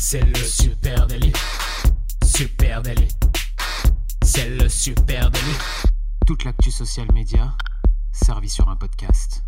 C'est le super délit. Super délit. C'est le super délit. Toute l'actu social média servie sur un podcast.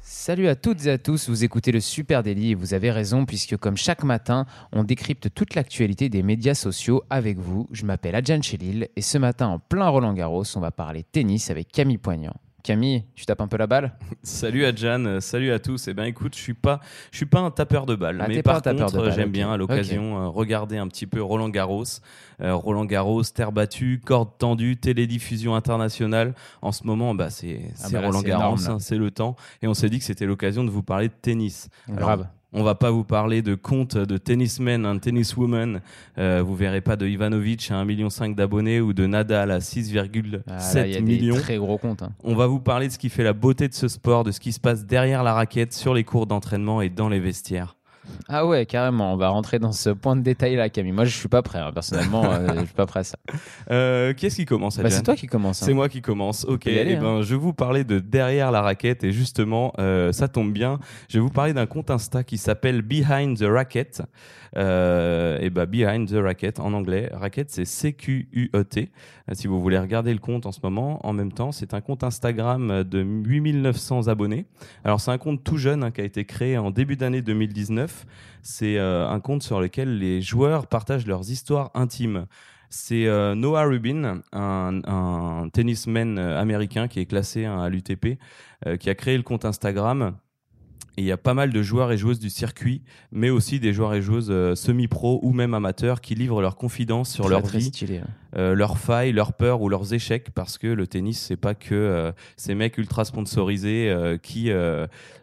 Salut à toutes et à tous, vous écoutez le Super Délit et vous avez raison puisque comme chaque matin, on décrypte toute l'actualité des médias sociaux avec vous. Je m'appelle Adjan Chelil et ce matin en plein Roland Garros, on va parler tennis avec Camille Poignant. Camille, tu tapes un peu la balle Salut Adjan, euh, salut à tous. Eh ben écoute, je suis pas, je suis pas un tapeur de balle, Ah, mais par contre, j'aime bien à l'occasion euh, regarder un petit peu Roland Garros, Euh, Roland Garros, terre battue, corde tendue, télédiffusion internationale. En ce moment, bah c'est Ah bah Roland Garros, hein, c'est le temps, et on s'est dit que c'était l'occasion de vous parler de tennis. Alors, Grave. On va pas vous parler de compte de tennisman, un tenniswoman. Euh, vous verrez pas de Ivanovic à 1,5 million d'abonnés ou de Nadal à 6,7 Ah, millions. des très gros comptes. hein. On va vous parler de ce qui fait la beauté de ce sport, de ce qui se passe derrière la raquette, sur les cours d'entraînement et dans les vestiaires. Ah ouais, carrément, on va rentrer dans ce point de détail là, Camille. Moi, je suis pas prêt, hein. personnellement, euh, je suis pas prêt à ça. Euh, qui est-ce qui commence Bah, Adjan c'est toi qui commence. hein. C'est moi qui commence. Ok. peut y aller, eh ben, je vais vous parler de derrière la raquette et justement, euh, ça tombe bien. Je vais vous parler d'un compte Insta qui s'appelle Behind the Racket. Euh, et bah Behind the Racket en anglais. Racket, c'est C-Q-U-E-T. Euh, si vous voulez regarder le compte en ce moment, en même temps, c'est un compte Instagram de 8900 abonnés. Alors c'est un compte tout jeune hein, qui a été créé en début d'année 2019. C'est euh, un compte sur lequel les joueurs partagent leurs histoires intimes. C'est euh, Noah Rubin, un, un tennisman euh, américain qui est classé hein, à l'UTP, euh, qui a créé le compte Instagram. Et il y a pas mal de joueurs et joueuses du circuit, mais aussi des joueurs et joueuses euh, semi-pro ou même amateurs qui livrent leurs confidences sur Très, leur très vie, stylé. hein. Euh, leurs failles, leurs peurs ou leurs échecs, parce que le tennis, c'est pas que euh, ces mecs ultra sponsorisés euh, qui,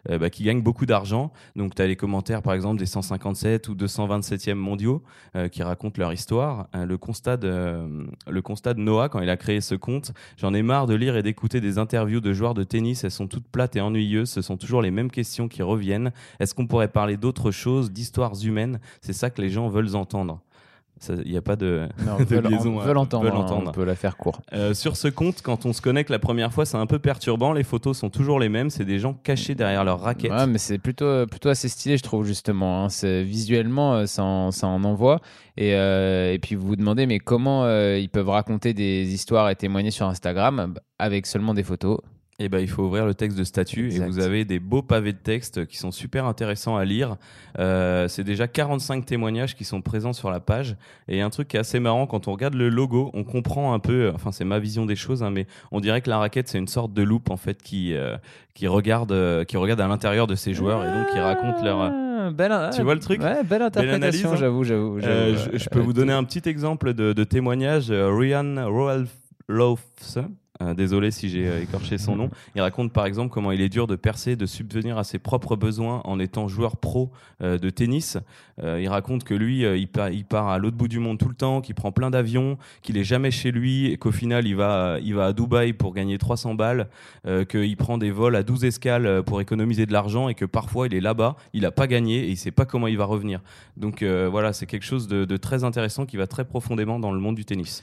bah, qui gagnent beaucoup d'argent. Donc, tu as les commentaires, par exemple, des 157 ou 227e mondiaux qui racontent leur histoire. Le, constat de, le constat de Noah, quand il a créé ce compte, j'en ai marre de lire et d'écouter des interviews de joueurs de tennis. Elles sont toutes plates et ennuyeuses. Ce sont toujours les mêmes questions qui reviennent. Est-ce qu'on pourrait parler d'autre chose, d'histoires humaines? C'est ça que les gens veulent entendre. Il n'y a pas de, Non, de liaison, veulent euh, entendre, veulent hein, entendre. on peut la faire court. Euh, sur ce compte, quand on se connecte la première fois, c'est un peu perturbant. Les photos sont toujours les mêmes. C'est des gens cachés derrière leur raquette. Ouais, mais c'est plutôt, plutôt assez stylé, je trouve, justement. hein. C'est- Visuellement, euh, ça en, ça en envoie. Et, euh, et puis, vous vous demandez, mais comment euh, ils peuvent raconter des histoires et témoigner sur Instagram bah, avec seulement des photos? Et ben, il faut ouvrir le texte de statut Exact. et vous avez des beaux pavés de texte qui sont super intéressants à lire. Euh, c'est déjà 45 témoignages qui sont présents sur la page. Et un truc qui est assez marrant, quand on regarde le logo, on comprend un peu, enfin c'est ma vision des choses, hein, mais on dirait que la raquette c'est une sorte de loupe en fait qui, euh, qui, regarde, euh, qui regarde à l'intérieur de ses joueurs et donc qui raconte leur... Ah, belle- Tu vois le truc? Ouais, belle analyse, interprétation, hein? j'avoue, j'avoue. Euh, je, peux vous euh, donner un petit exemple de, de témoignage. Euh, Ryan Rolfs, euh, désolé si j'ai euh, écorché son nom, il raconte par exemple comment il est dur de percer, de subvenir à ses propres besoins en étant joueur pro euh, de tennis. Il raconte que lui, il, part, à l'autre bout du monde tout le temps, qu'il prend plein d'avions, qu'il est jamais chez lui et qu'au final il va, il va à Dubaï pour gagner 300 balles, qu'il prend des vols à 12 escales pour économiser de l'argent et que parfois il est là-bas, il n'a pas gagné et il sait pas comment il va revenir. Donc voilà, c'est quelque chose de très intéressant qui va très profondément dans le monde du tennis.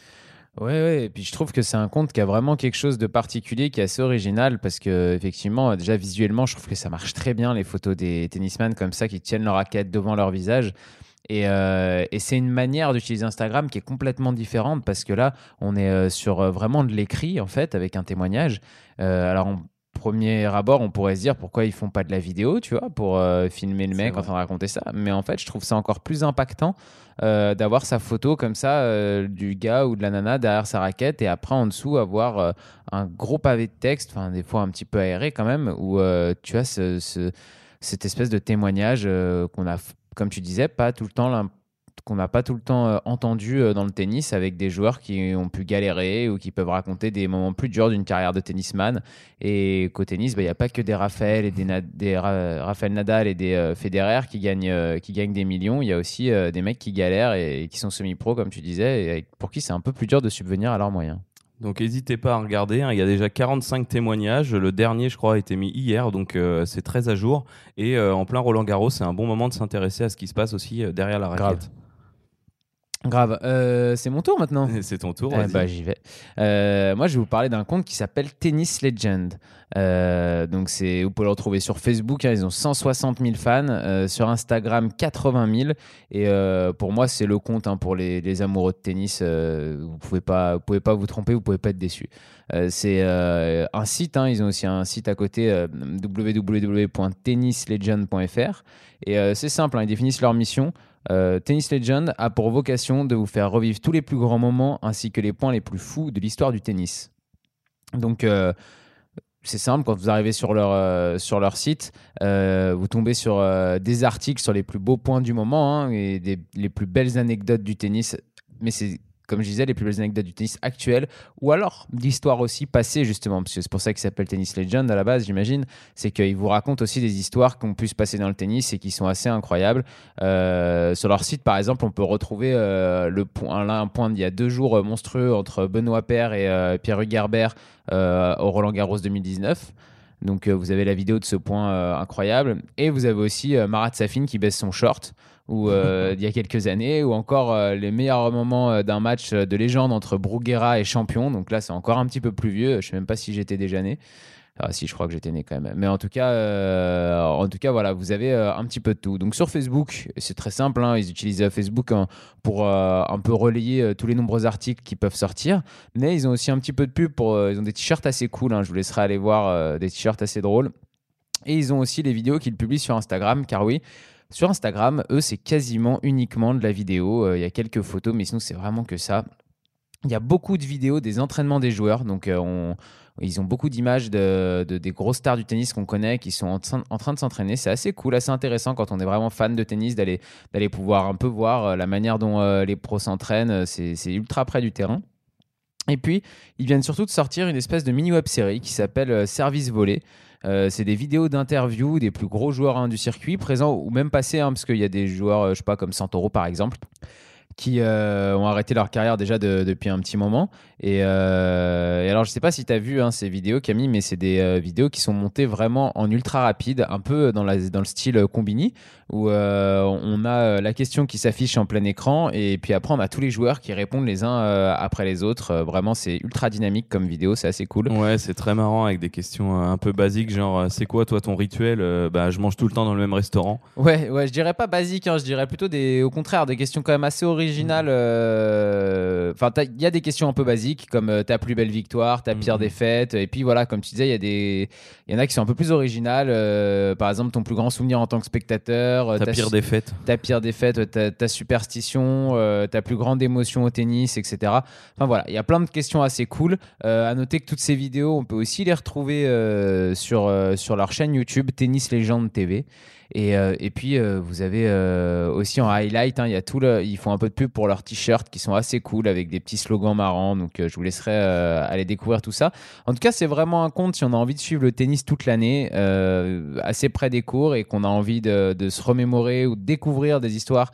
Ouais, ouais, et puis je trouve que c'est un conte qui a vraiment quelque chose de particulier, qui est assez original, parce que effectivement, déjà visuellement, je trouve que ça marche très bien, les photos des tennisman comme ça, qui tiennent leur raquette devant leur visage. Et, euh, c'est une manière d'utiliser Instagram qui est complètement différente, parce que là, on est euh, sur euh, vraiment de l'écrit, en fait, avec un témoignage. Alors, en premier abord, on pourrait se dire pourquoi ils font pas de la vidéo, tu vois, pour euh, filmer le mec en vrai. train de raconter ça. Mais en fait, je trouve ça encore plus impactant euh, d'avoir sa photo comme ça euh, du gars ou de la nana derrière sa raquette et après en dessous avoir un gros pavé de texte, enfin des fois un petit peu aéré quand même, où tu as ce, ce- cette espèce de témoignage qu'on a, comme tu disais, pas tout le temps l'im- qu'on n'a pas tout le temps euh, entendu euh, dans le tennis avec des joueurs qui ont pu galérer ou qui peuvent raconter des moments plus durs d'une carrière de tennisman. Et qu'au tennis, bah, il n'y a pas que des Raphaël et des, Na- des Ra- Raphaël Nadal et des euh, Federer qui gagnent, euh, qui gagnent des millions. Il y a aussi euh, des mecs qui galèrent et, et qui sont semi-pro, comme tu disais, et pour qui c'est un peu plus dur de subvenir à leurs moyens. Donc n'hésitez pas à regarder, hein. il y a déjà 45 témoignages, le dernier je crois a été mis hier, donc euh, c'est très à jour. Et euh, en plein Roland Garros, c'est un bon moment de s'intéresser à ce qui se passe aussi euh, derrière la raquette. Grave. Euh, c'est mon tour maintenant. C'est ton tour. Eh bah, j'y vais. Euh, moi, je vais vous parler d'un compte qui s'appelle Tennis Legend. Euh, donc, c'est, vous pouvez le retrouver sur Facebook. hein, ils ont 160 000 fans. sur Instagram, 80 000. Et pour moi, c'est le compte hein, pour les, les amoureux de tennis. vous pouvez pas, vous pouvez pas vous tromper. Vous pouvez pas être déçu. C'est un site. hein, ils ont aussi un site à côté www.tennislegend.fr. Et c'est simple. ils définissent leur mission. Euh, Tennis Legend a pour vocation de vous faire revivre tous les plus grands moments ainsi que les points les plus fous de l'histoire du tennis. Donc, euh, c'est simple, quand vous arrivez sur leur, euh, sur leur site, vous tombez sur des articles sur les plus beaux points du moment hein, et les plus belles anecdotes du tennis. Mais c'est, comme je disais, les plus belles anecdotes du tennis actuel ou alors d'histoires aussi passées, justement, parce que c'est pour ça qu'il s'appelle Tennis Legend à la base, j'imagine. C'est qu'il vous raconte aussi des histoires qui ont pu se passer dans le tennis et qui sont assez incroyables. Euh, sur leur site, par exemple, on peut retrouver euh, un point d'il y a deux jours euh, monstrueux entre Benoît Paire et Pierre euh, au Roland Garros 2019. Donc vous avez la vidéo de ce point incroyable. Et vous avez aussi Marat Safin qui baisse son short ou euh, il y a quelques années, ou encore euh, les meilleurs moments euh, d'un match euh, de légende entre Bruguera et Champion. Donc là, c'est encore un petit peu plus vieux. Je sais même pas si j'étais déjà né. Ah, si, je crois que j'étais né quand même. Mais en tout cas, euh, en tout cas, voilà, vous avez euh, un petit peu de tout. Donc sur Facebook, c'est très simple. hein, ils utilisent Facebook hein, pour euh, un peu relayer tous les nombreux articles qui peuvent sortir. Mais ils ont aussi un petit peu de pub pour. ils ont des t-shirts assez cool. hein, je vous laisserai aller voir des t-shirts assez drôles. Et ils ont aussi les vidéos qu'ils publient sur Instagram, car oui. Sur Instagram, eux, c'est quasiment uniquement de la vidéo. Euh, Il y a quelques photos, mais sinon, c'est vraiment que ça. Il y a beaucoup de vidéos des entraînements des joueurs. Donc, euh, ils ont beaucoup d'images de, de- des grosses stars du tennis qu'on connaît qui sont en, train- en train de s'entraîner. C'est assez cool, assez intéressant quand on est vraiment fan de tennis d'aller pouvoir un peu voir euh, la manière dont les pros s'entraînent. C'est ultra près du terrain. Et puis, ils viennent surtout de sortir une espèce de mini web série qui s'appelle Service Volé. Euh, c'est des vidéos d'interview des plus gros joueurs hein, du circuit, présents ou même passés, hein, parce qu'il y a des joueurs, euh, je sais pas, comme Santoro par exemple, qui euh, ont arrêté leur carrière déjà de- depuis un petit moment. Et, euh, et alors, je sais pas si tu as vu hein, ces vidéos, Camille, mais c'est des euh, vidéos qui sont montées vraiment en ultra rapide, un peu dans, la, dans le style Combini, où on a la question qui s'affiche en plein écran, et puis après, on a tous les joueurs qui répondent les uns après les autres. Vraiment, c'est ultra dynamique comme vidéo, c'est assez cool. Ouais, c'est très marrant avec des questions un peu basiques, genre c'est quoi toi ton rituel Bah, je mange tout le temps dans le même restaurant. Ouais, ouais, je dirais pas basique, hein, je dirais plutôt des, au contraire, des questions quand même assez originales. euh, Enfin, t'as- il y a des questions un peu basiques comme euh, ta plus belle victoire, ta pire Mhm. défaite, et puis voilà, comme tu disais, il y a des, il y en a qui sont un peu plus originales. euh, par exemple, ton plus grand souvenir en tant que spectateur, euh, Ta pire su- défaite. ta pire défaite, ta, ta superstition, euh, ta plus grande émotion au tennis, etc. Enfin voilà, il y a plein de questions assez cool. Euh, à noter que toutes ces vidéos, on peut aussi les retrouver euh, sur, euh, sur leur chaîne YouTube Tennis Legend TV. Et, euh, et puis euh, vous avez euh, aussi en highlight, hein, il y a tout le, ils font un peu pub pour leurs t-shirts qui sont assez cool avec des petits slogans marrants. Donc euh, je vous laisserai euh, aller découvrir tout ça. En tout cas, c'est vraiment un compte si on a envie de suivre le tennis toute l'année, euh, assez près des cours et qu'on a envie de, de se remémorer ou de découvrir des histoires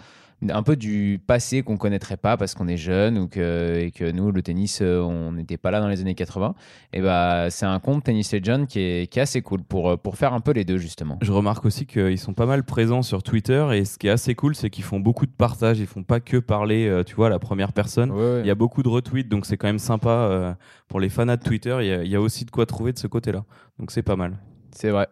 un peu du passé qu'on connaîtrait pas parce qu'on est jeune ou que, et que nous, le tennis, euh, on n'était pas là dans les années 80. Et bah, c'est un compte Tennis Legend qui est, qui est assez cool pour, euh, pour faire un peu les deux, justement. Je remarque aussi qu'ils sont pas mal présents sur Twitter et ce qui est assez cool, c'est qu'ils font beaucoup de partages. Ils font pas que parler, euh, tu vois, à la première personne. Il y a beaucoup de retweets, donc c'est quand même sympa pour les fanats de Twitter. Il y, a- il y a aussi de quoi trouver de ce côté-là. Donc c'est pas mal. C'est vrai.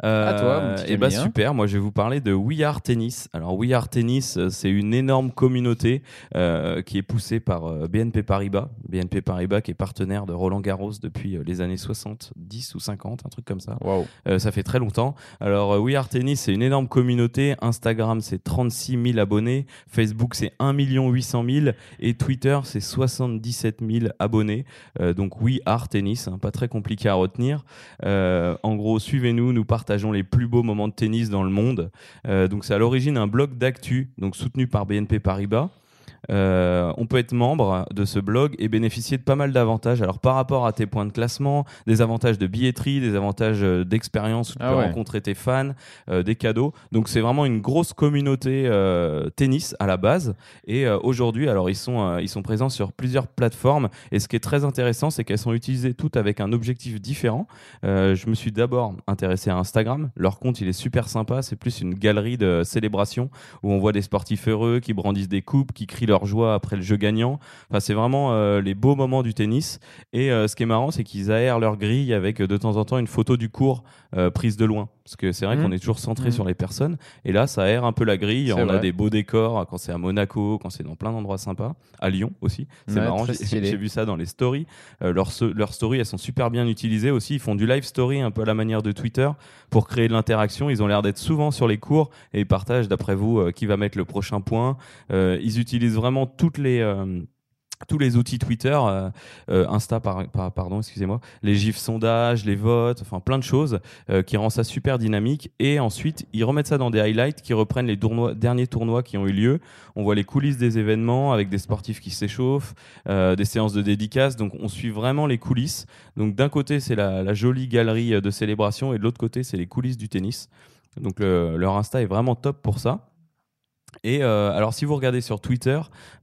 À toi, mon petit et bah Camille, hein. super, moi je vais vous parler de We Are Tennis. Alors We Are Tennis, euh, c'est une énorme communauté euh, qui est poussée par euh, BNP Paribas. BNP Paribas qui est partenaire de Roland Garros depuis euh, les années 70 ou 50, un truc comme ça. Waouh. Euh, ça fait très longtemps. Alors, euh, We Are Tennis, c'est une énorme communauté. Instagram, c'est 36 000 abonnés. Facebook, c'est 1 800 000. Et Twitter, c'est 77 000 abonnés. Euh, donc, We Are Tennis, hein, pas très compliqué à retenir. Euh, en gros, suivez-nous, nous les plus beaux moments de tennis dans le monde. Euh, c'est à l'origine un blog d'actu, soutenu par BNP Paribas. Euh, on peut être membre de ce blog et bénéficier de pas mal d'avantages. Alors par rapport à tes points de classement, des avantages de billetterie, des avantages euh, d'expérience où tu Ah peux ouais. rencontrer tes fans, euh, des cadeaux. Donc c'est vraiment une grosse communauté euh, tennis à la base. Et aujourd'hui, alors ils sont ils sont présents sur plusieurs plateformes. Et ce qui est très intéressant, c'est qu'elles sont utilisées toutes avec un objectif différent. Je me suis d'abord intéressé à Instagram. Leur compte, il est super sympa. C'est plus une galerie de célébration où on voit des sportifs heureux qui brandissent des coupes, qui crient leur joie après le jeu gagnant. Enfin, c'est vraiment euh, les beaux moments du tennis. Et euh, ce qui est marrant, c'est qu'ils aèrent leur grille avec de temps en temps une photo du cours prise de loin. Parce que c'est vrai Mhm. qu'on est toujours centré Mhm. sur les personnes. Et là, ça aère un peu la grille. On a des beaux décors quand c'est à Monaco, quand c'est dans plein d'endroits sympas. À Lyon aussi. C'est Ouais, marrant. J'ai vu ça dans les stories. Euh, leurs stories, elles sont super bien utilisées aussi. Ils font du live story un peu à la manière de Twitter pour créer de l'interaction. Ils ont l'air d'être souvent sur les cours et ils partagent, d'après vous, euh, qui va mettre le prochain point. Euh, ils utilisent vraiment toutes les. Tous les outils Twitter, euh, euh, Insta, par, par- pardon, excusez-moi, les gifs sondages, les votes, enfin plein de choses euh, qui rend ça super dynamique. Et ensuite, ils remettent ça dans des highlights qui reprennent les tournois- derniers tournois qui ont eu lieu. On voit les coulisses des événements avec des sportifs qui s'échauffent, euh, des séances de dédicaces. Donc, on suit vraiment les coulisses. Donc, d'un côté, c'est la, la jolie galerie de célébration et de l'autre côté, c'est les coulisses du tennis. Donc, le- leur Insta est vraiment top pour ça. Et euh, alors, si vous regardez sur Twitter,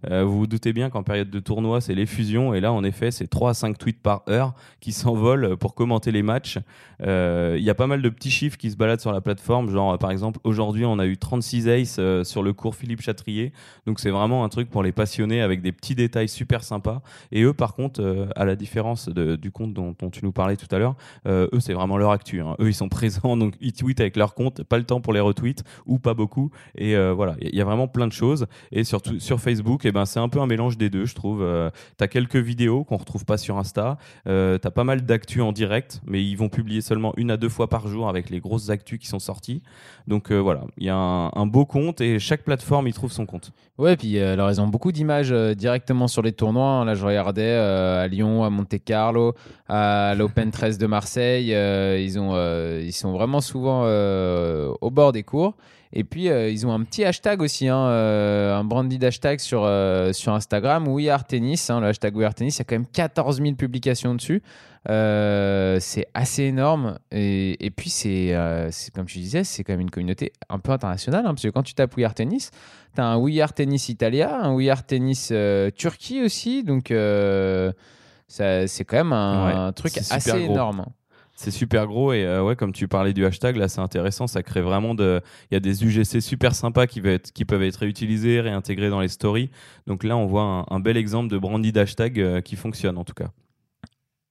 euh, vous vous doutez bien qu'en période de tournoi, c'est les fusions. Et là, en effet, c'est 3 à 5 tweets par heure qui s'envolent pour commenter les matchs. Euh, Il y a pas mal de petits chiffres qui se baladent sur la plateforme. Genre, par exemple, aujourd'hui, on a eu 36 aces sur le cours Philippe Chatrier. Donc, c'est vraiment un truc pour les passionnés avec des petits détails super sympas. Et eux, par contre, à la différence du compte dont, tu nous parlais tout à l'heure, eux, c'est vraiment leur actu. hein. Eux, ils sont présents, donc ils tweetent avec leur compte. Pas le temps pour les retweets ou pas beaucoup. Et voilà, il y a vraiment plein de choses. Et surtout sur Facebook, eh ben, c'est un peu un mélange des deux, je trouve. Euh, t'as quelques vidéos qu'on retrouve pas sur Insta. Euh, t'as pas mal d'actu en direct, mais ils vont publier seulement une à deux fois par jour avec les grosses actus qui sont sorties. Donc euh, voilà, il y a un, un beau compte et chaque plateforme y trouve son compte. Ouais, puis euh, alors ils ont beaucoup d'images euh, directement sur les tournois. hein. Là, je regardais à Lyon, à Monte Carlo, à l'Open 13 de Marseille. ils, ont, ils sont vraiment souvent au bord des cours. Et puis, euh, ils ont un petit hashtag aussi, hein, euh, un branded hashtag sur, euh, sur Instagram, We Are Tennis. hein, le hashtag We Are Tennis, il y a quand même 14 000 publications dessus. C'est assez énorme. Et, et puis, c'est comme tu disais, c'est quand même une communauté un peu internationale. hein, parce que quand tu tapes We Are Tennis, tu as un We Are Tennis Italia, un We Are Tennis Turquie aussi. Donc, c'est quand même un, Ouais, un truc assez gros. énorme. C'est super gros et euh, ouais, comme tu parlais du hashtag, là c'est intéressant, ça crée vraiment de. Il y a des UGC super sympas qui, peuvent être réutilisés, réintégrés dans les stories. Donc là, on voit un, bel exemple de branded hashtag euh, qui fonctionne en tout cas.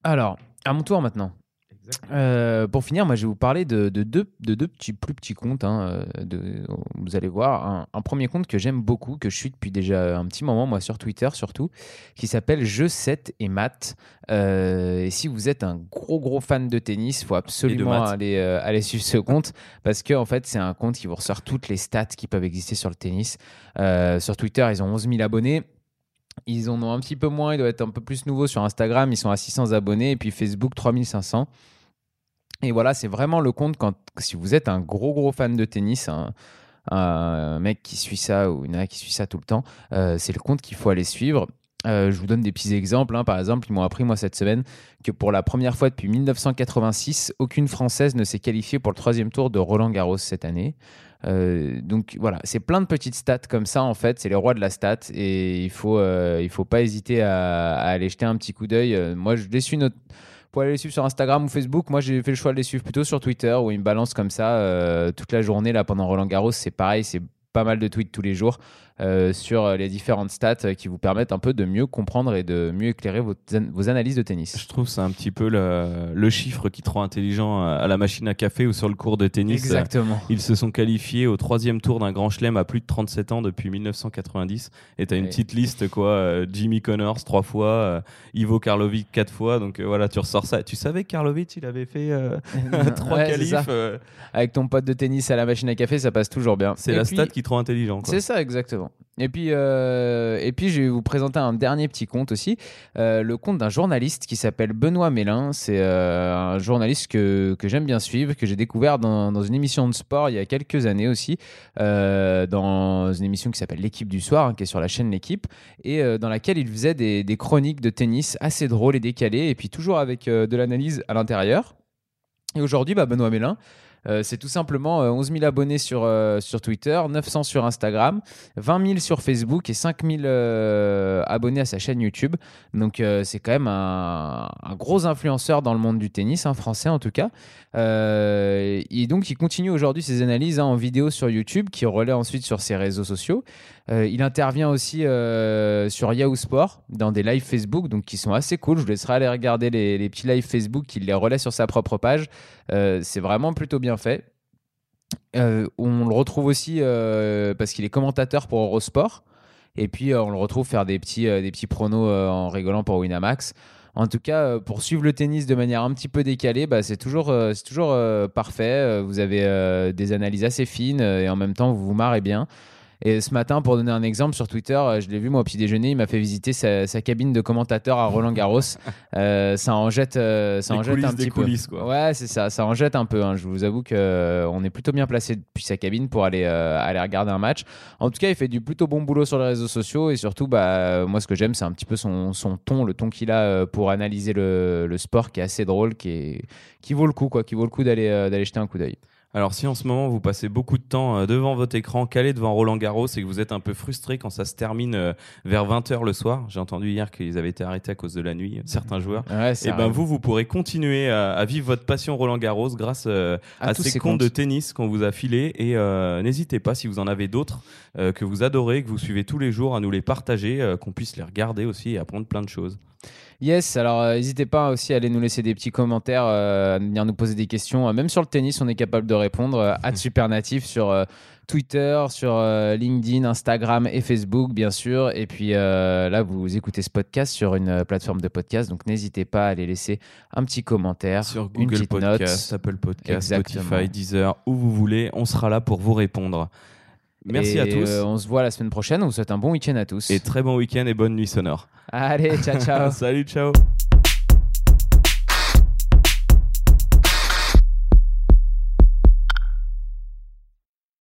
Alors, à mon tour maintenant. Euh, pour finir, moi, je vais vous parler de, de deux, de deux petits, plus petits comptes. hein, euh, de- vous allez voir, un, un premier compte que j'aime beaucoup, que je suis depuis déjà un petit moment, moi, sur Twitter surtout, qui s'appelle Je 7 et Math. Euh, et si vous êtes un gros, gros fan de tennis, il faut absolument maths. aller, euh, aller suivre ce compte parce que, en fait, c'est un compte qui vous ressort toutes les stats qui peuvent exister sur le tennis. Sur Twitter, ils ont 11 000 abonnés. Ils en ont un petit peu moins, ils doivent être un peu plus nouveaux sur Instagram, ils sont à 600 abonnés, et puis Facebook 3500. Et voilà, c'est vraiment le compte quand, si vous êtes un gros gros fan de tennis, un, mec qui suit ça ou une qui suit ça tout le temps, euh, c'est le compte qu'il faut aller suivre. Euh, je vous donne des petits exemples. hein. Par exemple, ils m'ont appris, moi, cette semaine, que pour la première fois depuis 1986, aucune Française ne s'est qualifiée pour le troisième tour de Roland Garros cette année. Euh, donc voilà, c'est plein de petites stats comme ça, en fait. C'est les rois de la stat et il faut, faut pas hésiter à, aller jeter un petit coup d'œil. Moi, je les suis notre pour aller les suivre sur Instagram ou Facebook. Moi, j'ai fait le choix de les suivre plutôt sur Twitter où ils me balancent comme ça euh, toute la journée là pendant Roland Garros. C'est pareil, c'est pas mal de tweets tous les jours euh, sur les différentes stats euh, qui vous permettent un peu de mieux comprendre et de mieux éclairer vos, an- vos analyses de tennis. Je trouve que c'est un petit peu le, le chiffre qui te rend intelligent à à la machine à café ou sur le cours de tennis. Exactement. Ils se sont qualifiés au troisième tour d'un grand chelem à plus de 37 ans depuis 1990. Et tu as une petite liste, quoi. euh, Jimmy Connors trois fois, euh, Ivo Karlovic quatre fois. Donc euh, voilà, tu ressors ça. Tu savais que Karlovic, il avait fait euh, trois Ouais, qualifs. euh, Avec ton pote de tennis à la machine à café, ça passe toujours bien. c'est la puis- stat qui te rend intelligent. quoi. C'est ça, exactement. Et puis, euh, et puis, je vais vous présenter un dernier petit compte aussi, euh, le compte d'un journaliste qui s'appelle Benoît Mélin. C'est euh, un journaliste que, que j'aime bien suivre, que j'ai découvert dans, dans une émission de sport il y a quelques années aussi, dans une émission qui s'appelle L'équipe du soir, hein, qui est sur la chaîne L'équipe, et dans laquelle il faisait des, des chroniques de tennis assez drôles et décalées, et puis toujours avec de l'analyse à l'intérieur. Et aujourd'hui, bah, Benoît Mélin, Euh, c'est tout simplement euh, 11 000 abonnés sur, euh, Twitter, 900 sur Instagram, 20 000 sur Facebook et 5 000 euh, abonnés à sa chaîne YouTube. Donc euh, c'est quand même un, gros influenceur dans le monde du tennis, un français en tout cas. Euh, et donc il continue aujourd'hui ses analyses hein, en vidéo sur YouTube, qui relaie ensuite sur ses réseaux sociaux. Euh, il intervient aussi euh, sur Yahoo Sport dans des lives Facebook, donc qui sont assez cool. Je vous laisserai aller regarder les, petits lives Facebook qu'il les relaie sur sa propre page. Euh, c'est vraiment plutôt bien fait. On le retrouve aussi parce qu'il est commentateur pour Eurosport. Et puis on le retrouve faire des petits, pronos en rigolant pour Winamax. En tout cas, pour suivre le tennis de manière un petit peu décalée, bah, c'est toujours, c'est toujours parfait. Vous avez des analyses assez fines et en même temps, vous vous marrez bien. Et ce matin, pour donner un exemple sur Twitter, euh, je l'ai vu moi au petit déjeuner, il m'a fait visiter sa, sa cabine de commentateur à Roland Garros. Euh, ça en jette, euh, ça Les en jette un petit peu. quoi. Ouais, c'est ça, ça en jette un peu. hein. Je vous avoue que euh, on est plutôt bien placé depuis sa cabine pour aller, aller regarder un match. En tout cas, il fait du plutôt bon boulot sur les réseaux sociaux et surtout, bah, moi, ce que j'aime, c'est un petit peu son, son ton, le ton qu'il a pour analyser le, le sport, qui est assez drôle, qui, est, qui vaut le coup, quoi, qui vaut le coup d'aller d'aller jeter un coup d'œil. Alors si en ce moment vous passez beaucoup de temps euh, devant votre écran, calé devant Roland Garros et que vous êtes un peu frustré quand ça se termine euh, vers 20h le soir, j'ai entendu hier qu'ils avaient été arrêtés à cause de la nuit, certains joueurs. Ouais, Et ben arrive. vous, vous pourrez continuer à, vivre votre passion Roland Garros grâce euh, À ces ces comptes comptes. de tennis qu'on vous a filés. Et euh, n'hésitez pas, si vous en avez d'autres euh, que vous adorez, que vous suivez tous les jours, à nous les partager, euh, qu'on puisse les regarder aussi et apprendre plein de choses. Yes, alors euh, n'hésitez pas aussi à aller nous laisser des petits commentaires, euh, à venir nous poser des questions. Euh, même sur le tennis, on est capable de répondre. At Supernatif sur Twitter, sur euh, LinkedIn, Instagram et Facebook, bien sûr. Et puis euh, là, vous écoutez ce podcast sur une euh, plateforme de podcast, donc n'hésitez pas à aller laisser un petit commentaire, Sur une Google petite Podcast, note. Apple Podcast, Exactement. Spotify, Deezer, où vous voulez, on sera là pour vous répondre. Merci Et, à tous euh, on se voit la semaine prochaine. On vous souhaite un bon week-end à tous. et très bon week-end et bonne nuit sonore. Allez, ciao, ciao. Salut, ciao.